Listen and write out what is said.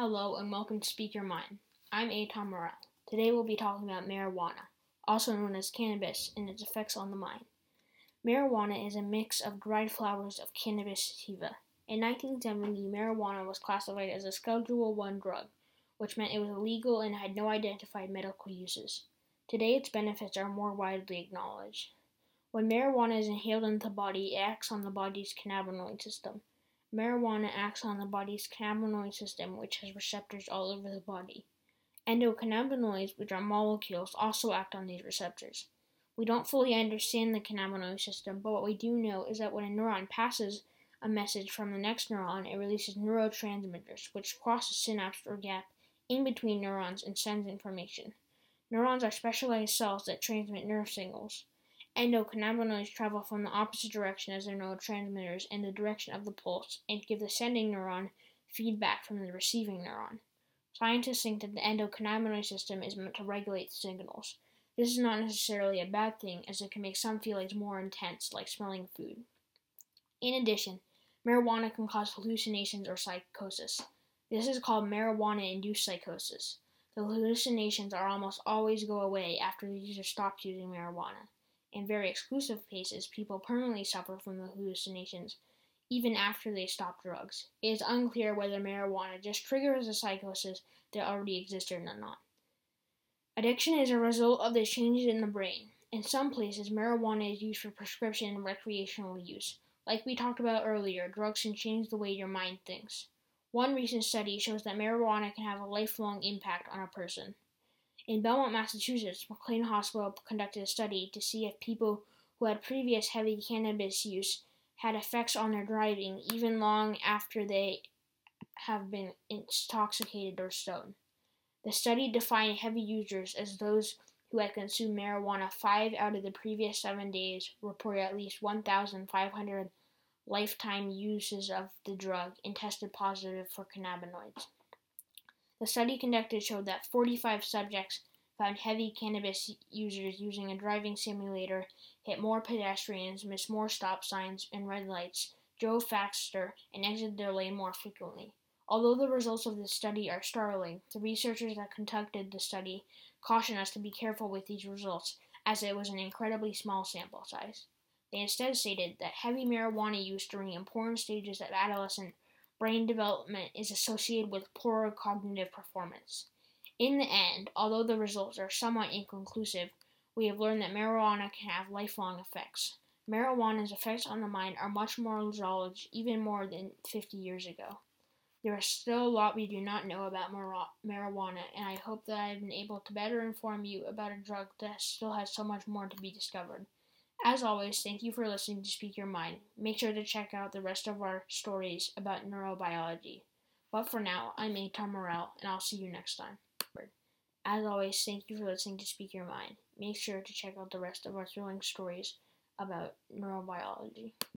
Hello and welcome to Speak Your Mind. I'm Eitan Mirel. Today we'll be talking about marijuana, also known as cannabis, and its effects on the mind. Marijuana is a mix of dried flowers of Cannabis sativa. In 1970, marijuana was classified as a Schedule 1 drug, which meant it was illegal and had no identified medical uses. Today, its benefits are more widely acknowledged. When marijuana is inhaled into the body, it acts on the body's cannabinoid system. Marijuana acts on the body's cannabinoid system, which has receptors all over the body. Endocannabinoids, which are molecules, also act on these receptors. We don't fully understand the cannabinoid system, but what we do know is that when a neuron passes a message from the next neuron, it releases neurotransmitters, which cross a synapse or gap in between neurons and sends information. Neurons are specialized cells that transmit nerve signals. Endocannabinoids travel from the opposite direction as their neurotransmitters in the direction of the pulse and give the sending neuron feedback from the receiving neuron. Scientists think that the endocannabinoid system is meant to regulate signals. This is not necessarily a bad thing, as it can make some feelings more intense, like smelling food. In addition, marijuana can cause hallucinations or psychosis. This is called marijuana induced psychosis. The hallucinations are almost always go away after the user stops using marijuana. In very exclusive cases, people permanently suffer from the hallucinations even after they stop drugs. It is unclear whether marijuana just triggers a psychosis that already existed or not. Addiction is a result of the changes in the brain. In some places, marijuana is used for prescription and recreational use. Like we talked about earlier, drugs can change the way your mind thinks. One recent study shows that marijuana can have a lifelong impact on a person. In Belmont, Massachusetts, McLean Hospital conducted a study to see if people who had previous heavy cannabis use had effects on their driving even long after they have been intoxicated or stoned. The study defined heavy users as those who had consumed marijuana five out of the previous seven days reported at least 1,500 lifetime uses of the drug and tested positive for cannabinoids. The study conducted showed that 45 subjects found heavy cannabis users using a driving simulator hit more pedestrians, missed more stop signs and red lights, drove faster, and exited their lane more frequently. Although the results of this study are startling, the researchers that conducted the study caution us to be careful with these results, as it was an incredibly small sample size. They instead stated that heavy marijuana use during important stages of adolescent brain development is associated with poorer cognitive performance. In the end, although the results are somewhat inconclusive, we have learned that marijuana can have lifelong effects. Marijuana's effects on the mind are much more acknowledged even more than 50 years ago. There is still a lot we do not know about mar- marijuana, and I hope that I have been able to better inform you about a drug that still has so much more to be discovered. As always, thank you for listening to Speak Your Mind. Make sure to check out the rest of our stories about neurobiology. But for now, I'm Eitan Mirel, and I'll see you next time. As always, thank you for listening to Speak Your Mind. Make sure to check out the rest of our thrilling stories about neurobiology.